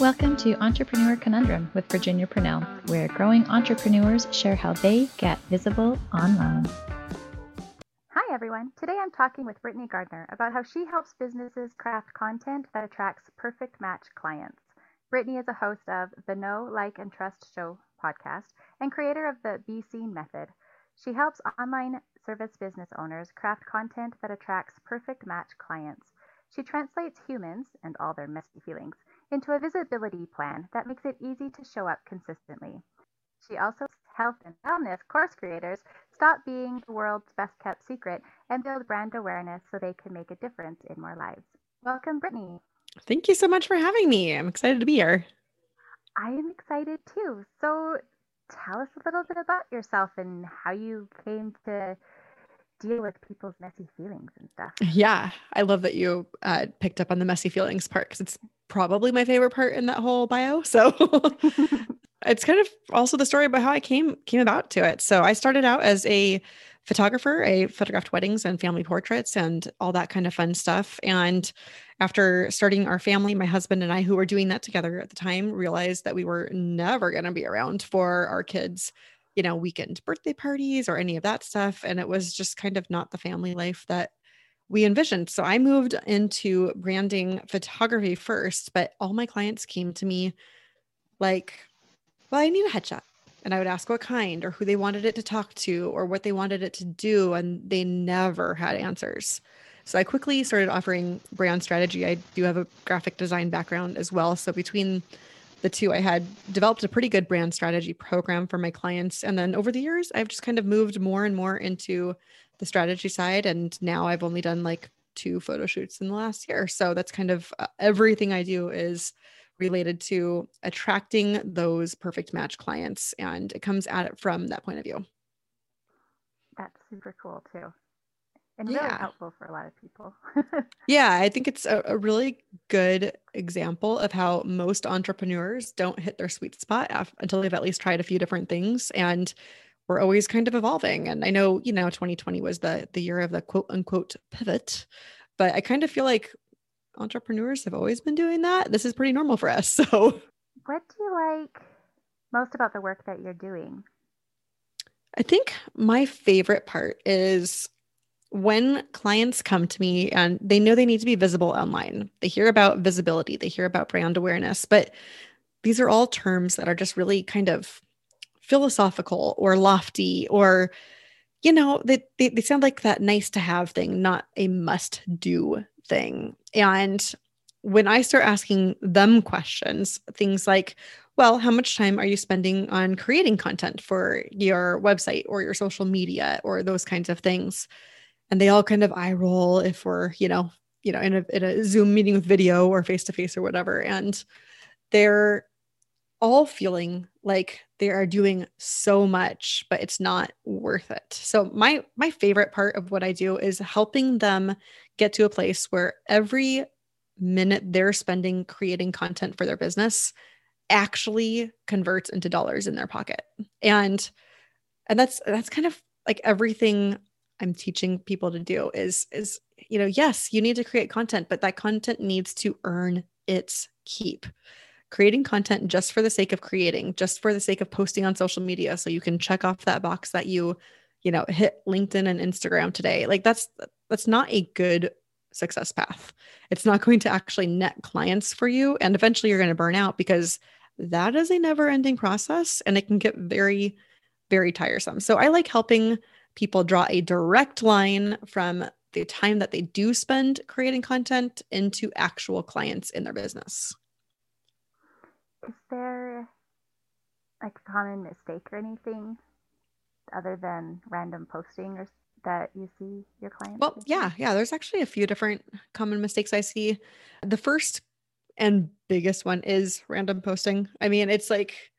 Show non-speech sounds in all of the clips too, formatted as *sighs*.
Welcome to Entrepreneur Conundrum with Virginia Purnell, where growing entrepreneurs share how they get visible online. Hi, everyone. Today I'm talking with Brittany Gardner about how she helps businesses craft content that attracts perfect match clients. Brittany is a host of the Know, Like, and Trust Show podcast and creator of the Be Seen Method. She helps online service business owners craft content that attracts perfect match clients. She translates humans and all their messy feelings into a visibility plan that makes it easy to show up consistently. She also helps health and wellness course creators stop being the world's best kept secret and build brand awareness so they can make a difference in more lives. Welcome, Brittany. Thank you so much for having me. I'm excited to be here. I am excited too. So, tell us a little bit about yourself and how you came to deal with people's messy feelings and stuff. Yeah, I love that you uh, picked up on the messy feelings part because it's probably my favorite part in that whole bio. So *laughs* it's kind of also the story about how I came came about to it. So I started out as a photographer. I photographed weddings and family portraits and all that kind of fun stuff. And after starting our family, my husband and I, who were doing that together at the time, realized that we were never going to be around for our kids you know, weekend birthday parties or any of that stuff. And it was just kind of not the family life that we envisioned. So I moved into branding photography first, but all my clients came to me like, well, I need a headshot. And I would ask what kind or who they wanted it to talk to or what they wanted it to do. And they never had answers. So I quickly started offering brand strategy. I do have a graphic design background as well. So between the two, I had developed a pretty good brand strategy program for my clients. And then over the years, I've just kind of moved more and more into the strategy side. And now I've only done like two photo shoots in the last year. So that's kind of uh, everything I do is related to attracting those perfect match clients. And it comes at it from that point of view. That's super cool too and really yeah. helpful for a lot of people. yeah, *laughs* I think it's a, a, really good example of how most entrepreneurs don't hit their sweet spot af- until they've at least tried a few different things and we're always kind of evolving. And I know, you know, 2020 was the the year of the quote unquote pivot, but I kind of feel like entrepreneurs have always been doing that. This is pretty normal for us. *laughs* So, what do you like most about the work that you're doing? I think my favorite part is when clients come to me and they know they need to be visible online, they hear about visibility, they hear about brand awareness, but these are all terms that are just really kind of philosophical or lofty or you know they, they, they sound like that nice to have thing not a must do thing. And when i start asking them questions things like well how much time are you spending on creating content for your website or your social media or those kinds of things and they all kind of eye roll if we're you know you know in a, in a zoom meeting with video or face to face or whatever. And they're all feeling like they are doing so much but it's not worth it. So my my favorite part of what i do is helping them get to a place where every minute they're spending creating content for their business actually converts into dollars in their pocket. And and that's that's kind of like everything I'm teaching people to do is is you know yes you need to create content but that content needs to earn its keep. Creating content just for the sake of creating just for the sake of posting on social media so you can check off that box that you you know hit LinkedIn and Instagram today. Like that's that's not a good success path. It's not going to actually net clients for you and eventually you're going to burn out because that is a never ending process and it can get very very tiresome. So i like helping people draw a direct line from the time that they do spend creating content into actual clients in their business. Is there like a common mistake or anything other than random posting or that you see your clients? Well, yeah, yeah. There's actually a few different common mistakes I see. The first and biggest one is random posting. I mean, it's like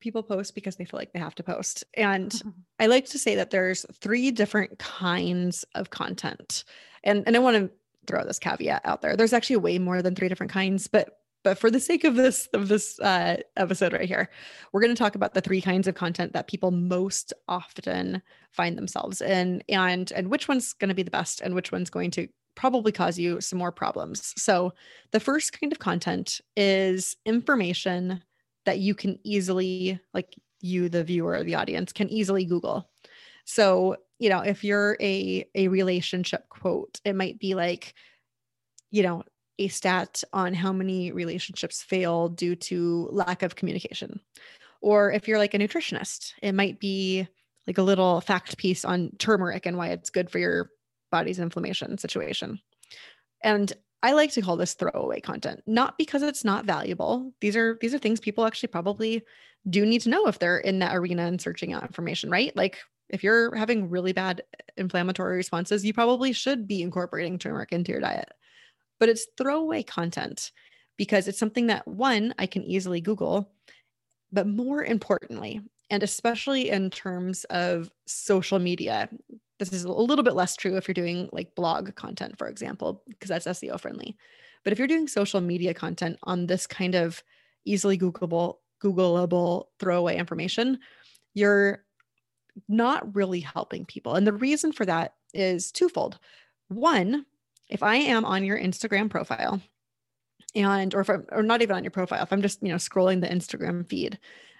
people post because they feel like they have to post. And I like to say that there's three different kinds of content. And and I want to throw this caveat out there. There's actually way more than three different kinds, but but for the sake of this of this uh, episode right here, we're going to talk about the three kinds of content that people most often find themselves in, and and which one's going to be the best, and which one's going to probably cause you some more problems. So, the first kind of content is information that you can easily, like you, the viewer, the audience, can easily Google. So, you know, if you're a a relationship quote, it might be like, you know, a stat on how many relationships fail due to lack of communication. Or if you're like a nutritionist, it might be like a little fact piece on turmeric and why it's good for your body's inflammation situation. And I like to call this throwaway content, not because it's not valuable. These are these are things people actually probably do need to know if they're in that arena and searching out information, right? Like if you're having really bad uh, inflammatory responses, you probably should be incorporating turmeric into your diet but it's throwaway content because it's something that one, I can easily Google, but more importantly, and especially in terms of social media, this is a little bit less true if you're doing like blog content, for example, because that's SEO friendly. But if you're doing social media content on this kind of easily Googleable, Googleable throwaway information, you're not really helping people. And the reason for that is twofold. One, if I am on your Instagram profile and or if I'm, or not even on your profile, if I'm just, you know, scrolling the Instagram feed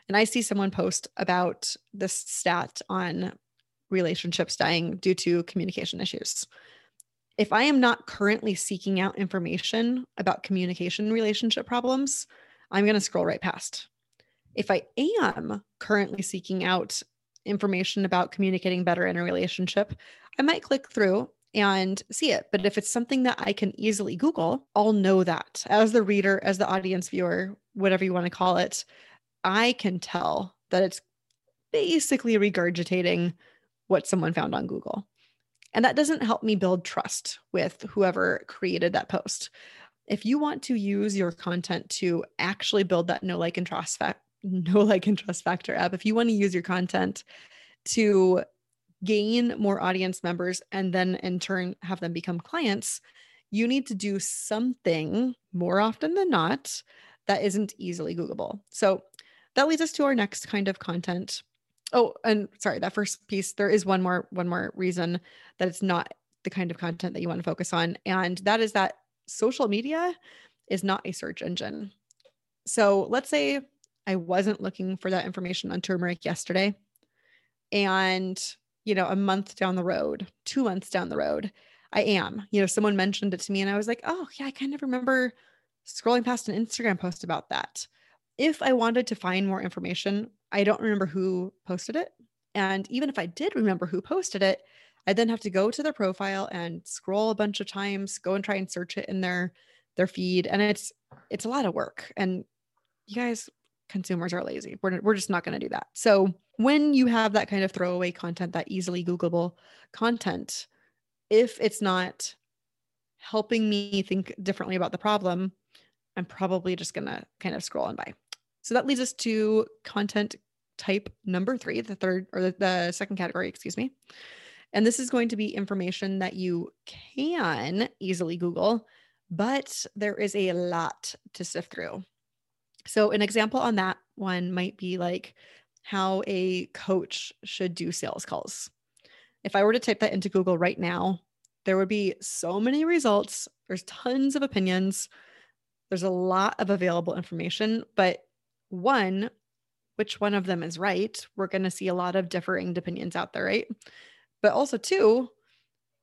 and I see someone post about this stat on relationships dying due to communication issues. If I am not currently seeking out information about communication relationship problems, I'm going to scroll right past. If I am currently seeking out information about communicating better in a relationship, I might click through and see it. But if it's something that I can easily Google, I'll know that as the reader, as the audience viewer, whatever you want to call it, I can tell that it's basically regurgitating what someone found on Google. And that doesn't help me build trust with whoever created that post. If you want to use your content to actually build that no like and trust fact, no *laughs* like and trust factor app, if you want to use your content to gain more audience members and then in turn have them become clients, you need to do something more often than not that isn't easily Googleable. So that leads us to our next kind of content. Oh, and sorry, that first piece, there is one more one more reason that it's not the kind of content that you want to focus on and that is that social media is not a search engine. So let's say I wasn't looking for that information on turmeric yesterday and you know, a month down the road, two months down the road, I am. You know, someone mentioned it to me and I was like, oh, yeah, I kind of remember scrolling past an Instagram post about that. If I wanted to find more information, I don't remember who posted it. And even if I did remember who posted it, I then have to go to their profile and scroll a bunch of times, go and try and search it in their their feed. And it's it's a lot of work. And you guys, consumers are lazy. We're, we're just not going to do that. So when you have that kind of throwaway content, that easily Googleable content, if it's not helping me think differently about the problem, I'm probably just going to kind of scroll on by. So that leads us to content type number three, the third or the, the second category, excuse me. And this is going to be information that you can easily Google, but there is a lot to sift through. So, an example on that one might be like how a coach should do sales calls. If I were to type that into Google right now, there would be so many results. There's tons of opinions. There's a lot of available information, but one, which one of them is right? We're going to see a lot of differing opinions out there, right? But also, two,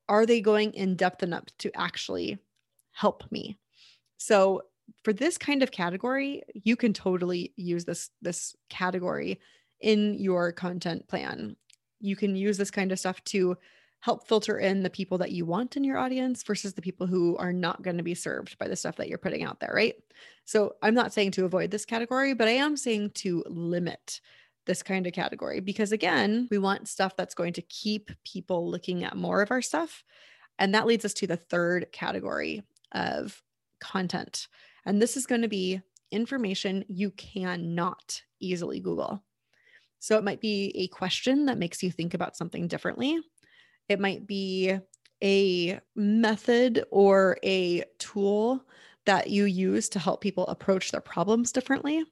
are they going in depth enough to actually help me? So, for this kind of category, you can totally use this this category in your content plan. You can use this kind of stuff to help filter in the people that you want in your audience versus the people who are not going to be served by the stuff that you're putting out there, right? So I'm not saying to avoid this category, but I am saying to limit this kind of category because again, we want stuff that's going to keep people looking at more of our stuff. And that leads us to the third category of content. And this is going to be information you cannot easily Google. So it might be a question that makes you think about something differently. It might be a method or a tool that you use to help people approach their problems differently.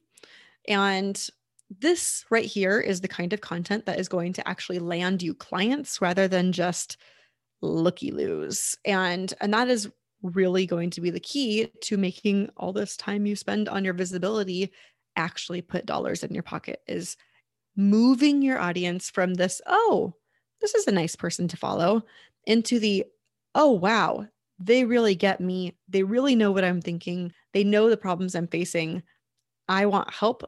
And this right here is the kind of content that is going to actually land you clients rather than just looky loos. And and that is really going to be the key to making all this time you spend on your visibility actually put dollars in your pocket is moving your audience from this, oh, this is a nice person to follow, into the, oh, wow, they really get me. They really know what I'm thinking. They know the problems I'm facing. I want help.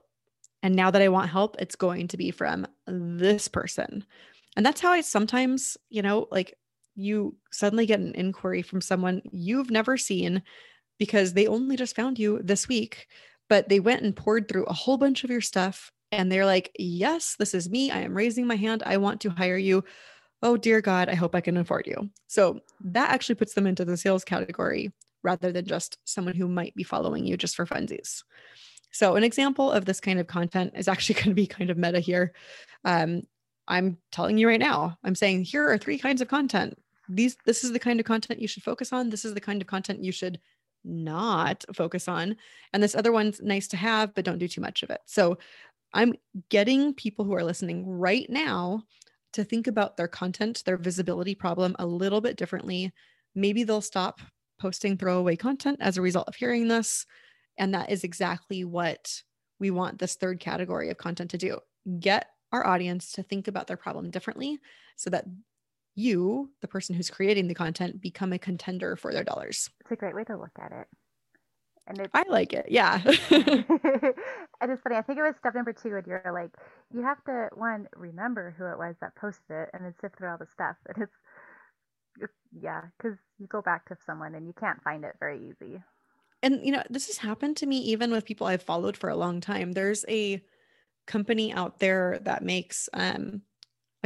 And now that I want help, it's going to be from this person. And that's how I sometimes, you know, like you suddenly get an inquiry from someone you've never seen because they only just found you this week, but they went and poured through a whole bunch of your stuff and they're like, Yes, this is me. I am raising my hand. I want to hire you. Oh, dear God, I hope I can afford you. So that actually puts them into the sales category rather than just someone who might be following you just for funsies. So, an example of this kind of content is actually *laughs* going to be kind of meta here. Um, I'm telling you right now, I'm saying here are three kinds of content these this is the kind of content you should focus on this is the kind of content you should not focus on and this other one's nice to have but don't do too much of it so i'm getting people who are listening right now to think about their content their visibility problem a little bit differently maybe they'll stop posting throwaway content as a result of hearing this and that is exactly what we want this third category of content to do get our audience to think about their problem differently so that you, the person who's creating the content, become a contender for their dollars. It's a great way to look at it. And it's, I like it. Yeah. *laughs* *laughs* and it's funny. I think it was step number two when you're like, you have to one remember who it was that posted it, and then sift through all the stuff. And it's, it's yeah, because you go back to someone and you can't find it very easy. And you know, this has happened to me even with people I've followed for a long time. There's a company out there that makes um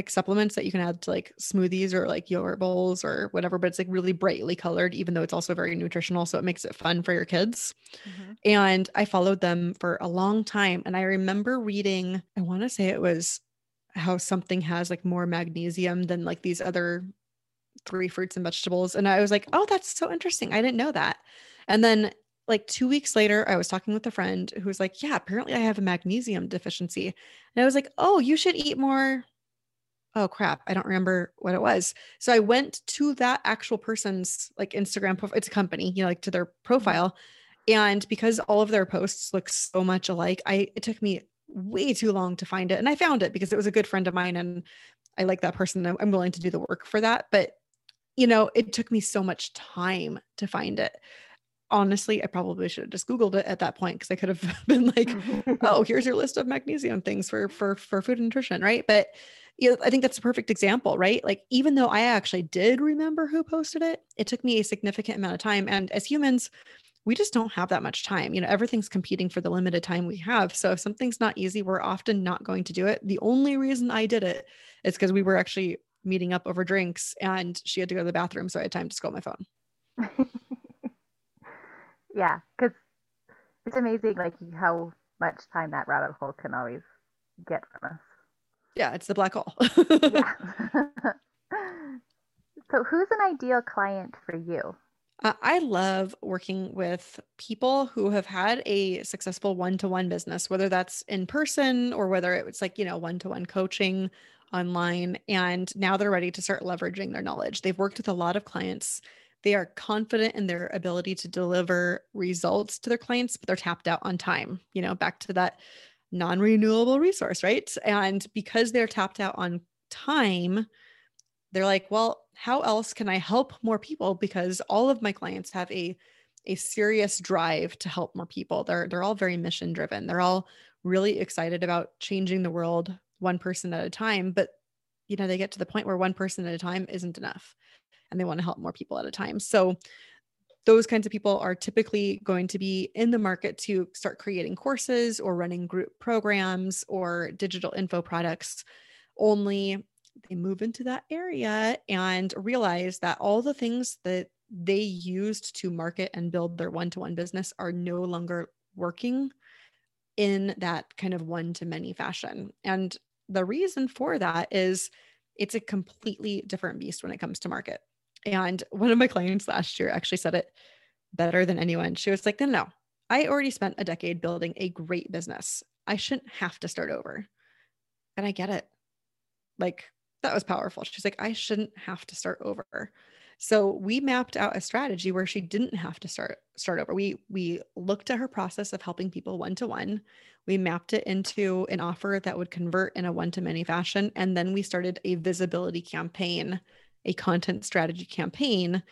like supplements that you can add to like smoothies or like yogurt bowls or whatever, but it's like really brightly colored, even though it's also very nutritional. So it makes it fun for your kids. Mm-hmm. And I followed them for a long time. And I remember reading, I want to say it was how something has like more magnesium than like these other three fruits and vegetables. And I was like, oh, that's so interesting. I didn't know that. And then like two weeks later, I was talking with a friend who was like, Yeah, apparently I have a magnesium deficiency. And I was like, Oh, you should eat more oh crap, I don't remember what it was. So I went to that actual person's like Instagram profile. It's a company, you know, like to their mm-hmm. profile. And because all of their posts look so much alike, I it took me way too long to find it. And I found it because it was a good friend of mine and I like that person. I'm willing to do the work for that. But you know, it took me so much time to find it. Honestly, I probably should have just Googled it at that point because I could have *laughs* been like, oh, here's your list of magnesium things for for for food and nutrition, right? But you know, I think that's a perfect example, right? Like, even though I actually did remember who posted it, it took me a significant amount of time. And as humans, we just don't have that much time. You know, everything's competing for the limited time we have. So if something's not easy, we're often not going to do it. The only reason I did it is because we were actually meeting up over drinks and she had to go to the bathroom. So I had time to scroll my phone. *laughs* yeah. Cause it's amazing, like how much time that rabbit hole can always get from us. Yeah, it's the black hole. *laughs* *laughs* so, who's an ideal client for you? Uh, I love working with people who have had a successful one to one business, whether that's in person or whether it's like, you know, one to one coaching online. And now they're ready to start leveraging their knowledge. They've worked with a lot of clients. They are confident in their ability to deliver results to their clients, but they're tapped out on time. You know, back to that non renewable resource, right? And because they're tapped out on time, they're like, well, how else can I help more people? Because all of my clients have a a serious drive to help more people. They're they're all very mission driven. They're all really excited about changing the world one person at a time, but you know, they get to the point where one person at a time isn't enough and they want to help more people at a time. So those kinds of people are typically going to be in the market to start creating courses or running group programs or digital info products. Only they move into that area and realize that all the things that they used to market and build their one-to-one business are no longer working in that kind of one-to-many fashion. And the reason for that is it's a completely different beast when it comes to market and one of my clients last year actually said it better than anyone. She was like, no, no, I already spent a decade building a great business. I shouldn't have to start over. And I get it. Like, that was powerful. She's like, I shouldn't have to start over. So we mapped out a strategy where she didn't have to start start over. We we looked at her process of helping people one to one. We mapped it into an offer that would convert in a one to many fashion and then we started a visibility campaign, a content strategy campaign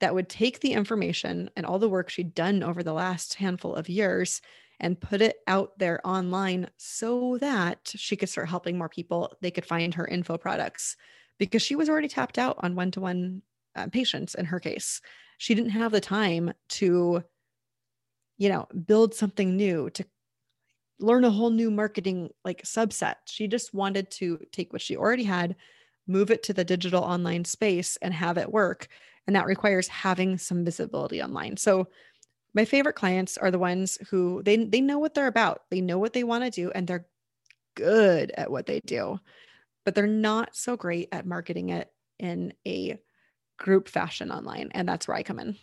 that would take the information and all the work she'd done over the last handful of years and put it out there online so that she could start helping more people. They could find her info products because she was already tapped out on one to one patients in her case. She didn't have the time to, you know, build something new, to learn a whole new marketing like subset. She just wanted to take what she already had, move it to the digital online space and have it work. And that requires having some visibility online. So my favorite clients are the ones who they they know what they're about. They know what they want to do and they're good at what they do. But they're not so great at marketing it in a group fashion online. And that's where I come in.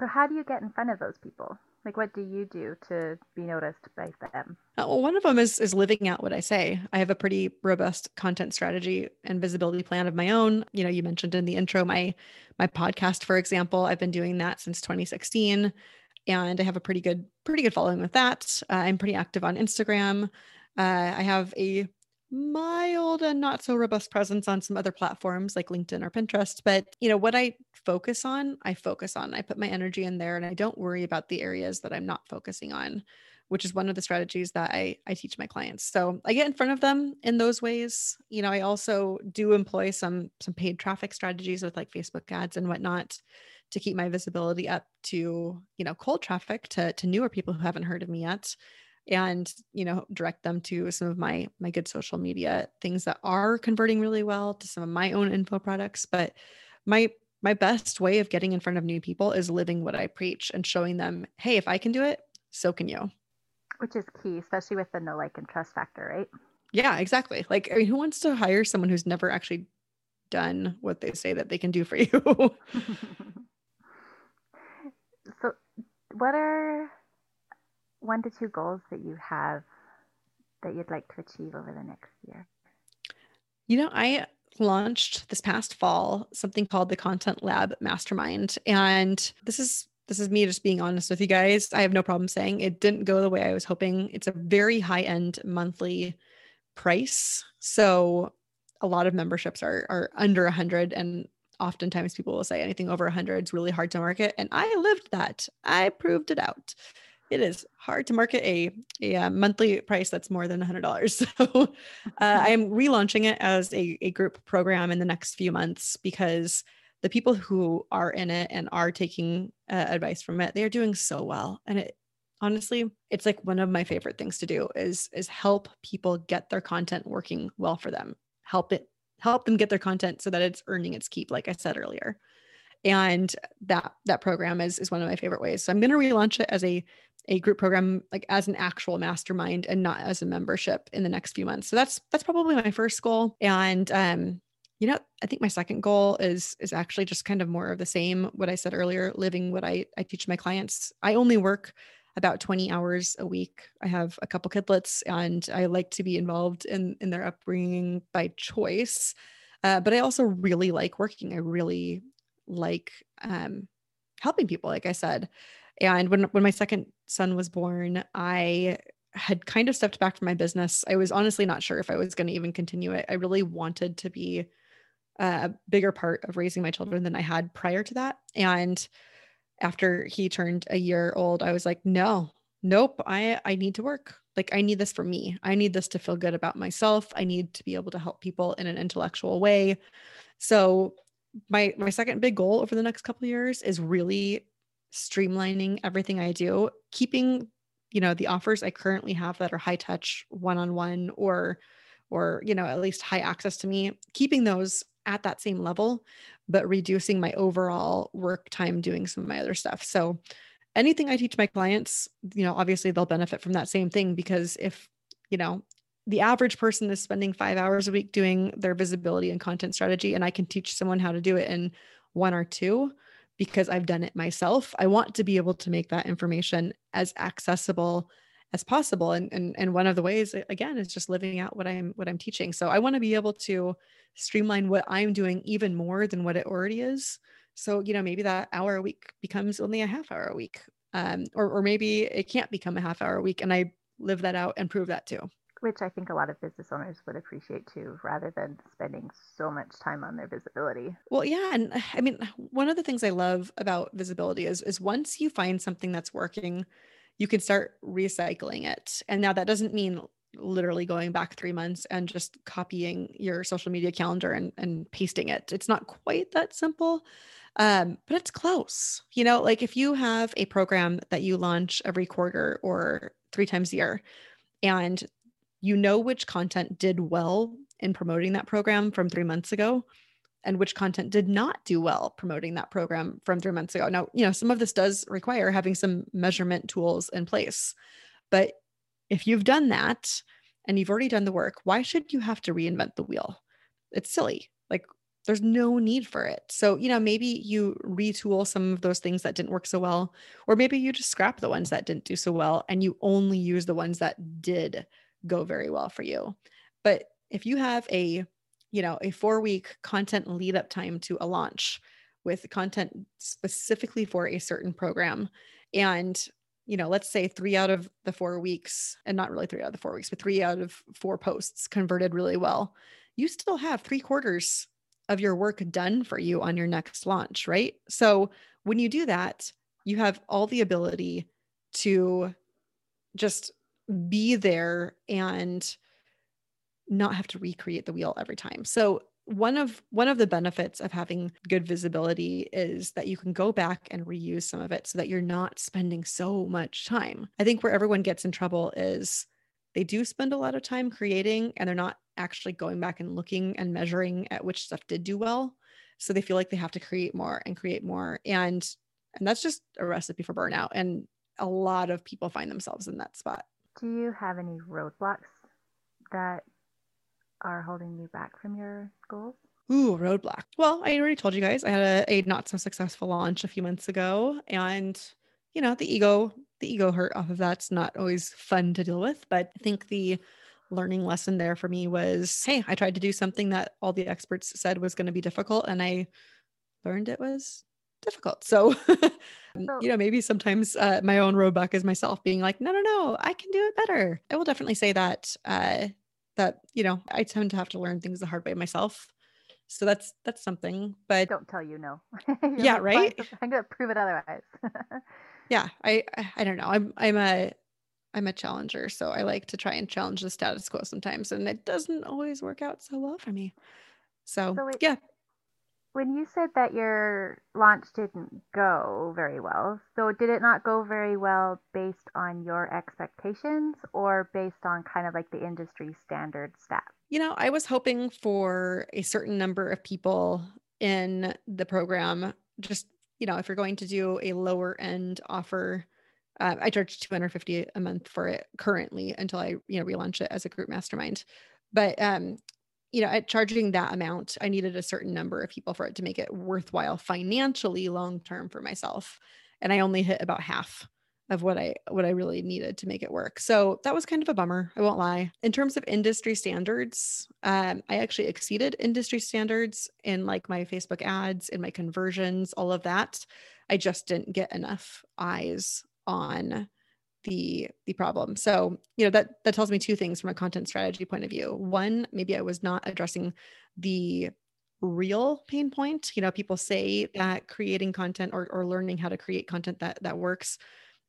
So, how do you get in front of those people? Like, what do you do to be noticed by them? Uh, well, one of them is is living out what I say. I have a pretty robust content strategy and visibility plan of my own. You know, you mentioned in the intro my my podcast, for example. I've been doing that since 2016, and I have a pretty good pretty good following with that. Uh, I'm pretty active on Instagram. Uh, I have a mild and not so robust presence on some other platforms like LinkedIn or Pinterest. But, you know, what I focus on, I focus on. I put my energy in there and I don't worry about the areas that I'm not focusing on, which is one of the strategies that I, I teach my clients. So I get in front of them in those ways. You know, I also do employ some some paid traffic strategies with like Facebook ads and whatnot to keep my visibility up to, you know, cold traffic to to newer people who haven't heard of me yet and you know direct them to some of my my good social media things that are converting really well to some of my own info products. But my my best way of getting in front of new people is living what i preach and showing them hey if i can do it so can you. Which is key especially with the no like and trust factor right? Yeah exactly. Like I mean, who wants to hire someone who's never actually done what they say that they can do for you? *laughs* So what are one to two goals that you have that you'd like to achieve over the next year? You know, I launched this past fall something called the Content Lab Mastermind. And this is this is me just being honest with you guys. I have no problem saying it didn't go the way I was hoping. It's a very high-end monthly price. So a lot of memberships are are under a hundred and oftentimes people will say anything over a hundred is really hard to market. And I lived that. I proved it out it is hard to market a, a, uh, monthly price that's more than $100. *laughs* So uh, I am relaunching it as a, a group program in the next few months because the people who are in it and are taking uh, advice from it, they are doing so well. And it honestly, it's like one of my favorite things to do is is help people get their content working well for them. Help it help them get their content so that it's earning its keep like I said earlier and that that program is is one of my favorite ways so i'm going to relaunch it as a a group program like as an actual mastermind and not as a membership in the next few months. So that's that's probably my first goal. And um you know i think my second goal is is actually just kind of more of the same what i said earlier living what i i teach my clients. I only work about 20 hours a week. I have a couple kidlets and i like to be involved in in their upbringing by choice. Uh, but i also really like working. I really like um, helping people, like I said. And when when my second son was born, I had kind of stepped back from my business. I was honestly not sure if I was going to even continue it. I really wanted to be a bigger part of raising my children than I had prior to that. And after he turned a year old, I was like, no, nope, I I need to work. Like I need this for me. I need this to feel good about myself. I need to be able to help people in an intellectual way. So my my second big goal over the next couple years is really streamlining everything I do, keeping you know the offers I currently have that are high touch one-on-one or or you know at least high access to me, keeping those at that same level but reducing my overall work time doing some of my other stuff. So anything I teach my clients, you know, obviously they'll benefit from that same thing because if you know the average person is spending five hours a week doing their visibility and content strategy, and I can teach someone how to do it in one or two because I've done it myself. I want to be able to make that information as accessible as possible. And, and and one of the ways again is just living out what i'm what i'm teaching. So i want to be able to streamline what i'm doing even more than what it already is. So you know maybe that hour a week becomes only a half hour a week um, or, or maybe it can't become a half hour a week and i live that out and prove that too which I think a lot of business owners would appreciate too, rather than spending so much time on their visibility. Well, yeah. And *sighs* I mean, one of the things I love about visibility is, is once you find something that's working, you can start recycling it. And now that doesn't mean literally going back three months and just copying your social media calendar and, and pasting it. It's not quite that simple, um, but it's close. You know, like if you have a program that you launch every quarter or three times a year, and you know which content did well in promoting that program from three months ago and which content did not do well promoting that program from three months ago. Now, you know, some of this does require having some measurement tools in place. But if you've done that and you've already done the work, why should you have to reinvent the wheel? It's silly. Like, there's no need for it. So, you know, maybe you retool some of those things that didn't work so well, or maybe you just scrap the ones that didn't do so well and you only use the ones that did go very well for you. But if you have a, you know, a 4 week content lead up time to a launch with content specifically for a certain program and you know, let's say three out of the four weeks, and not really three out of the four weeks, but three out of four posts converted really well, you still have three quarters of your work done for you on your next launch, right? So when you do that, you have all the ability to just be there and not have to recreate the wheel every time. So one of one of the benefits of having good visibility is that you can go back and reuse some of it so that you're not spending so much time. I think where everyone gets in trouble is they do spend a lot of time creating and they're not actually going back and looking and measuring at which stuff did do well. So they feel like they have to create more and create more and and that's just a recipe for burnout and a lot of people find themselves in that spot. Do you have any roadblocks that are holding you back from your goals? Ooh, roadblock. Well, I already told you guys I had a, a not so successful launch a few months ago. And, you know, the ego, the ego hurt off of that's not always fun to deal with. But I think the learning lesson there for me was hey, I tried to do something that all the experts said was going to be difficult. And I learned it was difficult. So, *laughs* you know, maybe sometimes uh, my own roadblock is myself being like, no, no, no, I can do it better. I will definitely say that, uh, that, you know, I tend to have to learn things the hard way myself. So that's, that's something, but don't tell you no. *laughs* yeah. Right. I'm going to prove it otherwise. *laughs* yeah. I, I don't know. I'm, I'm a, I'm a challenger. So I like to try and challenge the status quo sometimes, and it doesn't always work out so well for me. So, so yeah when you said that your launch didn't go very well, so did it not go very well based on your expectations or based on kind of like the industry standard stats? You know, I was hoping for a certain number of people in the program. Just, you know, if you're going to do a lower end offer, uh, I charge 250 a month for it currently until I, you know, relaunch it as a group mastermind. But um, you know, at charging that amount, I needed a certain number of people for it to make it worthwhile financially long term for myself. And I only hit about half of what I what I really needed to make it work. So that was kind of a bummer. I won't lie. In terms of industry standards, um, I actually exceeded industry standards in like my Facebook ads, in my conversions, all of that. I just didn't get enough eyes on the the problem. So you know that that tells me two things from a content strategy point of view. One maybe i was not addressing the real pain point. You know people say that creating content or, or learning how to create content that that works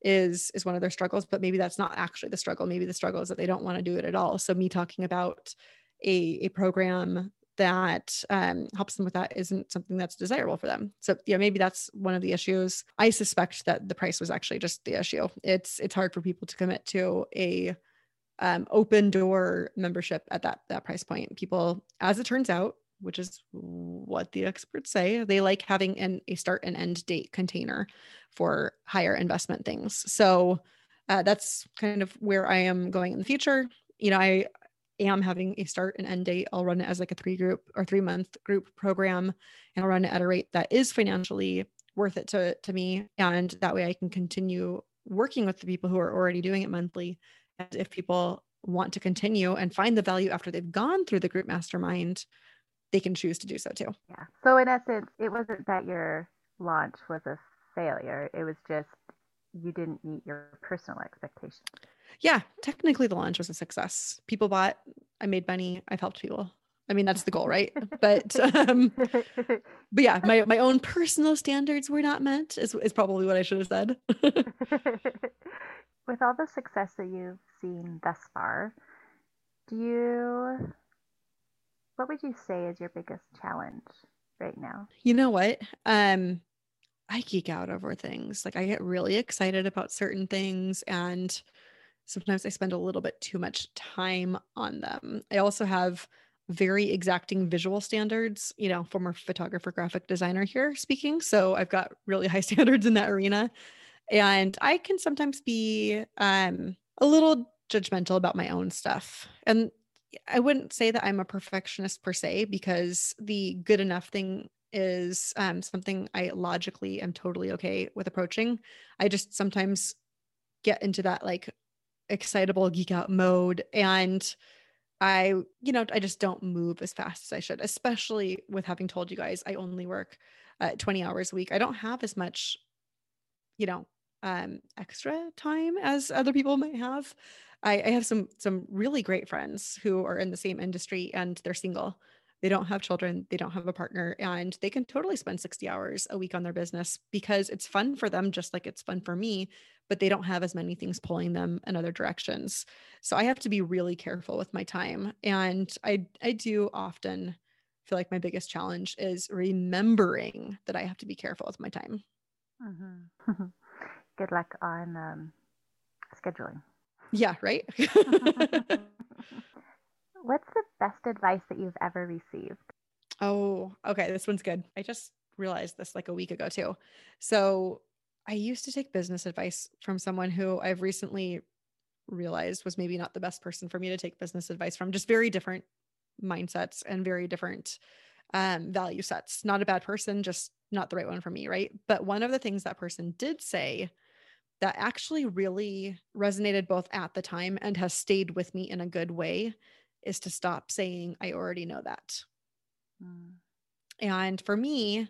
is is one of their struggles but maybe that's not actually the struggle. Maybe the struggle is that they don't want to do it at all. So me talking about a, a program that um, helps them with that isn't something that's desirable for them. So yeah, maybe that's one of the issues. I suspect that the price was actually just the issue. It's it's hard for people to commit to a um, open door membership at that that price point. People, as it turns out, which is what the experts say, they like having an, a start and end date container for higher investment things. So uh, that's kind of where I am going in the future. You know, I am having a start and end date, I'll run it as like a three group or three month group program and I'll run it at a rate that is financially worth it to, to me. And that way I can continue working with the people who are already doing it monthly. And if people want to continue and find the value after they've gone through the group mastermind, they can choose to do so too. Yeah. So in essence, it wasn't that your launch was a failure. It was just you didn't meet your personal expectations. Yeah, technically the launch was a success. People bought, I made money, I've helped people. I mean, that's the goal, right? but um *laughs* but yeah, my my own personal standards were not met is, is probably what I should have said. *laughs* With all the success that you've seen thus far, do you what would you say is your biggest challenge right now? You know what? Um I geek out over things. Like I get really excited about certain things and sometimes I spend a little bit too much time on them. I also have very exacting visual standards, you know, former photographer, graphic designer here speaking. So I've got really high *laughs* standards in that arena. And I can sometimes be um, a little judgmental about my own stuff. And I wouldn't say that I'm a perfectionist per se, because the good enough thing is um, something I logically am totally okay with approaching. I just sometimes get into that like excitable geek out mode and I, you know, I just don't move as fast as I should, especially with having told you guys I only work uh, 20 hours a week. I don't have as much, you know, um, extra time as other people might have. I, I have some some really great friends who are in the same industry and they're single they don't have children, they don't have a partner, and they can totally spend 60 hours a week on their business because it's fun for them, just like it's fun for me, but they don't have as many things pulling them in other directions. So I have to be really careful with my time. And I, I do often feel like my biggest challenge is remembering that I have to be careful with my time. Mm-hmm. *laughs* Good luck on um, scheduling. Yeah, right. *laughs* *laughs* What's the best advice that you've ever received? Oh, okay. This one's good. I just realized this like a week ago too. So I used to take business advice from someone who I've recently realized was maybe not the best person for me to take business advice from, just very different mindsets and very different um, value sets. Not a bad person, just not the right one for me. Right. But one of the things that person did say that actually really resonated both at the time and has stayed with me in a good way is to stop saying, I already know that. Mm. And for me,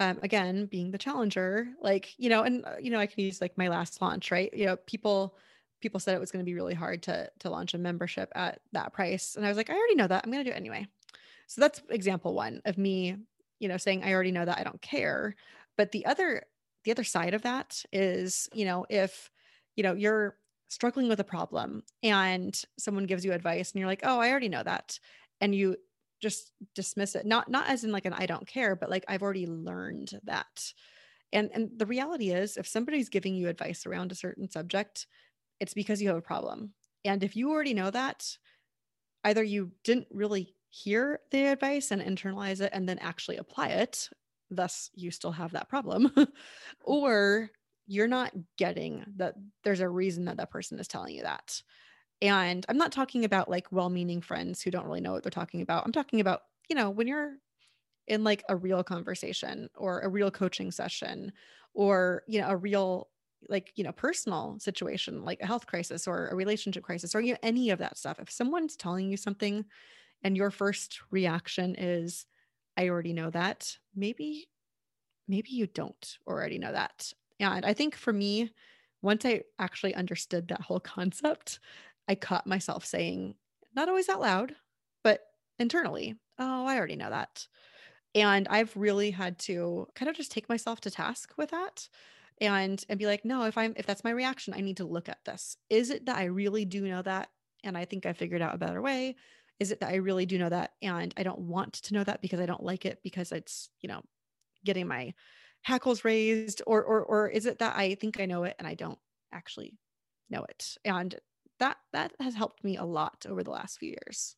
um, again, being the challenger, like, you know, and, uh, you know, I can use like my last launch, right? You know, people, people said it was going to be really hard to, to launch a membership at that price. And I was like, I already know that. I'm going to do it anyway. So that's example one of me, you know, saying, I already know that I don't care. But the other, the other side of that is, you know, if, you know, you're struggling with a problem and someone gives you advice and you're like, "Oh, I already know that." And you just dismiss it. Not not as in like an I don't care, but like I've already learned that. And and the reality is if somebody's giving you advice around a certain subject, it's because you have a problem. And if you already know that, either you didn't really hear the advice and internalize it and then actually apply it, thus you still have that problem, *laughs* or you're not getting that there's a reason that that person is telling you that. And I'm not talking about like well meaning friends who don't really know what they're talking about. I'm talking about, you know, when you're in like a real conversation or a real coaching session or, you know, a real like, you know, personal situation like a health crisis or a relationship crisis or you know, any of that stuff. If someone's telling you something and your first reaction is, I already know that, maybe maybe you don't already know that. And I think for me, once I actually understood that whole *laughs* concept, I caught myself saying, not always out loud, but internally, oh, I already know that. And I've really had to kind of just take myself to task with that and and be like, no, if I'm if that's my reaction, I need to look at this. Is it that I really do know that and I think I figured out a better way? Is it that I really do know that and I don't want to know that because I don't like it because it's, you know, getting my hackles raised or or or is it that I think I know it and I don't actually know it? And that that has helped me a lot over the last few years.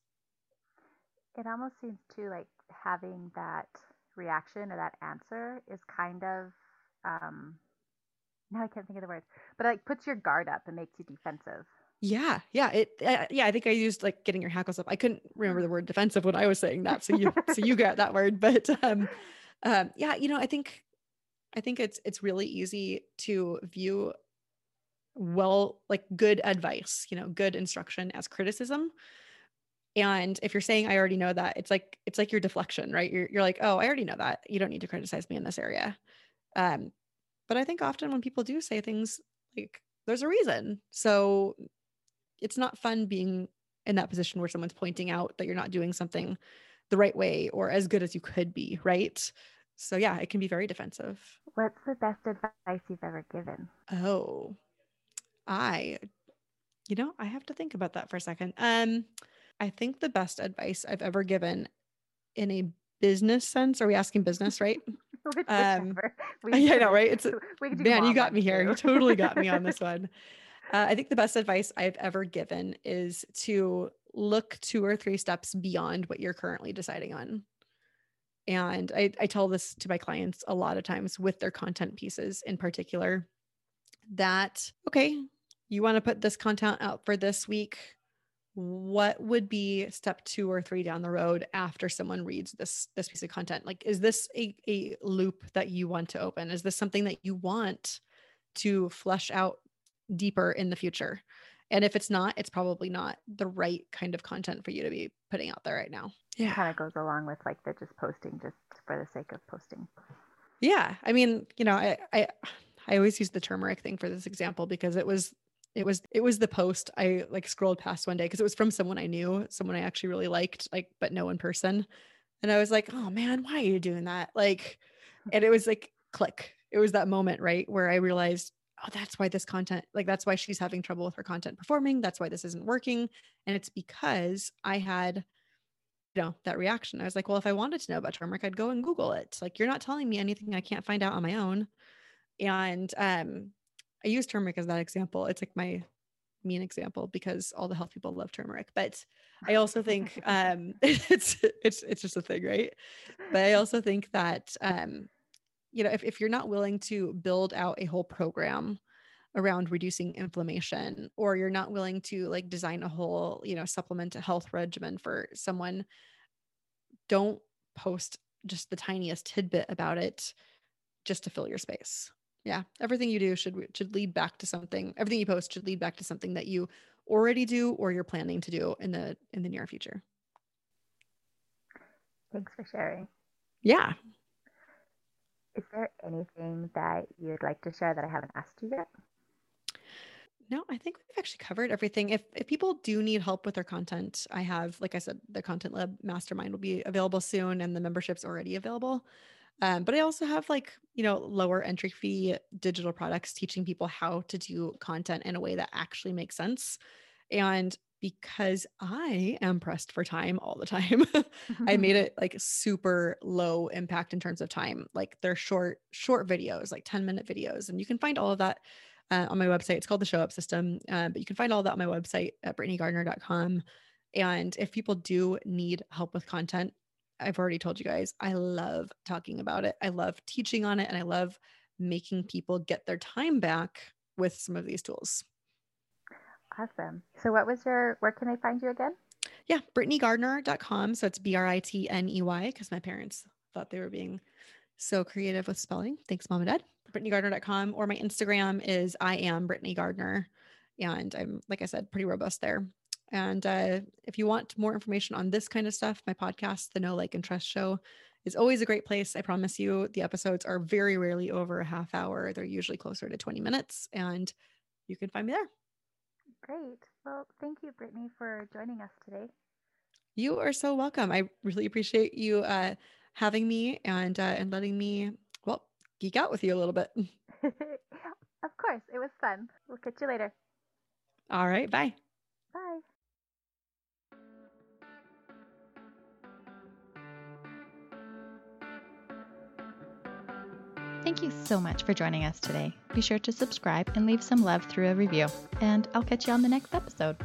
It almost seems too like having that reaction or that answer is kind of um now I can't think of the words, but like puts your guard up and makes you defensive. Yeah, yeah, it. Uh, yeah, I think I used like getting your hackles up. I couldn't remember the word defensive when I was saying that, so you, *laughs* so you got that word. But um, um, yeah, you know, I think I think it's it's really easy to view well, like good advice, you know, good instruction as criticism. And if you're saying I already know that, it's like it's like your deflection, right? You're you're like, oh, I already know that. You don't need to criticize me in this area. Um, but I think often when people do say things like there's a reason. So it's not fun being in that position where someone's pointing out that you're not doing something the right way or as good as you could be, right? So yeah, it can be very defensive. What's the best advice you've ever given? Oh, I, you know, I have to think about that for a second. Um, I think the best advice I've ever given in a business sense, are we asking business, right? *laughs* um, yeah, *laughs* I know, right? It's *laughs* man, you got me here. You totally got me on this one. Uh, I think the best advice I've ever given is to look two or three steps beyond what you're currently deciding on. And I, I tell this to my clients a lot of times with their content pieces in particular that, okay, you want to put this content out for this week. What would be step two or three down the road after someone reads this this piece of content? Like, is this a, a loop that you want to open? Is this something that you want to flesh out deeper in the future? And if it's not, it's probably not the right kind of content for you to be putting out there right now. Yeah. It kind of goes along with like the just posting just for the sake of posting. Yeah. I mean, you know, I I I always use the turmeric thing for this example because it was it was it was the post I like scrolled past one day because it was from someone I knew, someone I actually really liked, like, but no in person. And I was like, oh man, why are you doing that? Like, and it was like click. It was that moment, right? Where I realized oh, that's why this content, like, that's why she's having trouble with her content performing. That's why this isn't working. And it's because I had, you know, that reaction. I was like, well, if I wanted to know about turmeric, I'd go and Google it. Like, you're not telling me anything I can't find out on my own. And um, I use turmeric as that example. It's like my mean example because all the health people love turmeric but i also think *laughs* um *laughs* it's it's it's just a thing right but i also think that um you know, if, if you're not willing to build out a whole program around reducing inflammation, or you're not willing to like design a whole, you know, supplement a health regimen for someone, don't post just the tiniest tidbit about it just to fill your space. Yeah, everything you do should should lead back to something. Everything you post should lead back to something that you already do or you're planning to do in the in the near future. Thanks for sharing. Yeah, is there anything that you'd like to share that I haven't asked you yet? No, I think we've actually covered everything. If if people do need help with their content, I have, like I said, the Content Lab Mastermind will be available soon, and the membership's already available. Um, but I also have like you know lower entry fee digital products teaching people how to do content in a way that actually makes sense. And because I am pressed for time all the time. *laughs* I made *laughs* it like super low impact in terms of time. Like they're short, short videos, like 10 minute videos. And you can find all of that uh, on my website. It's called the Show Up System. Uh, but you can find all that on my website at BritneyGardner.com. And if people do need help with content, I've already told you guys, I love talking about it. I love teaching on it. And I love making people get their time back with some of these tools. Awesome. So what was your, where can I find you again? Yeah, BritneyGardner.com. So it's B R I T N E Y because my parents thought they were being so creative with spelling. Thanks, mom and dad. BritneyGardner.com or my Instagram is I am Britney Gardner. And I'm, like I said, pretty robust there. And uh, if you want more information on this kind of stuff, my podcast, The Know Like and Trust Show, is always a great place. I promise you, the episodes are very rarely over a half hour. They're usually closer to 20 minutes, and you can find me there. Great. Well, thank you, Britney, for joining us today. You are so welcome. I really appreciate you uh, having me and uh, and letting me well geek out with you a little bit. *laughs* *laughs* of course, it was fun. We'll catch you later. All right. Bye. Bye. Thank you so much for joining us today. Be sure to subscribe and leave some love through a review. And I'll catch you on the next episode.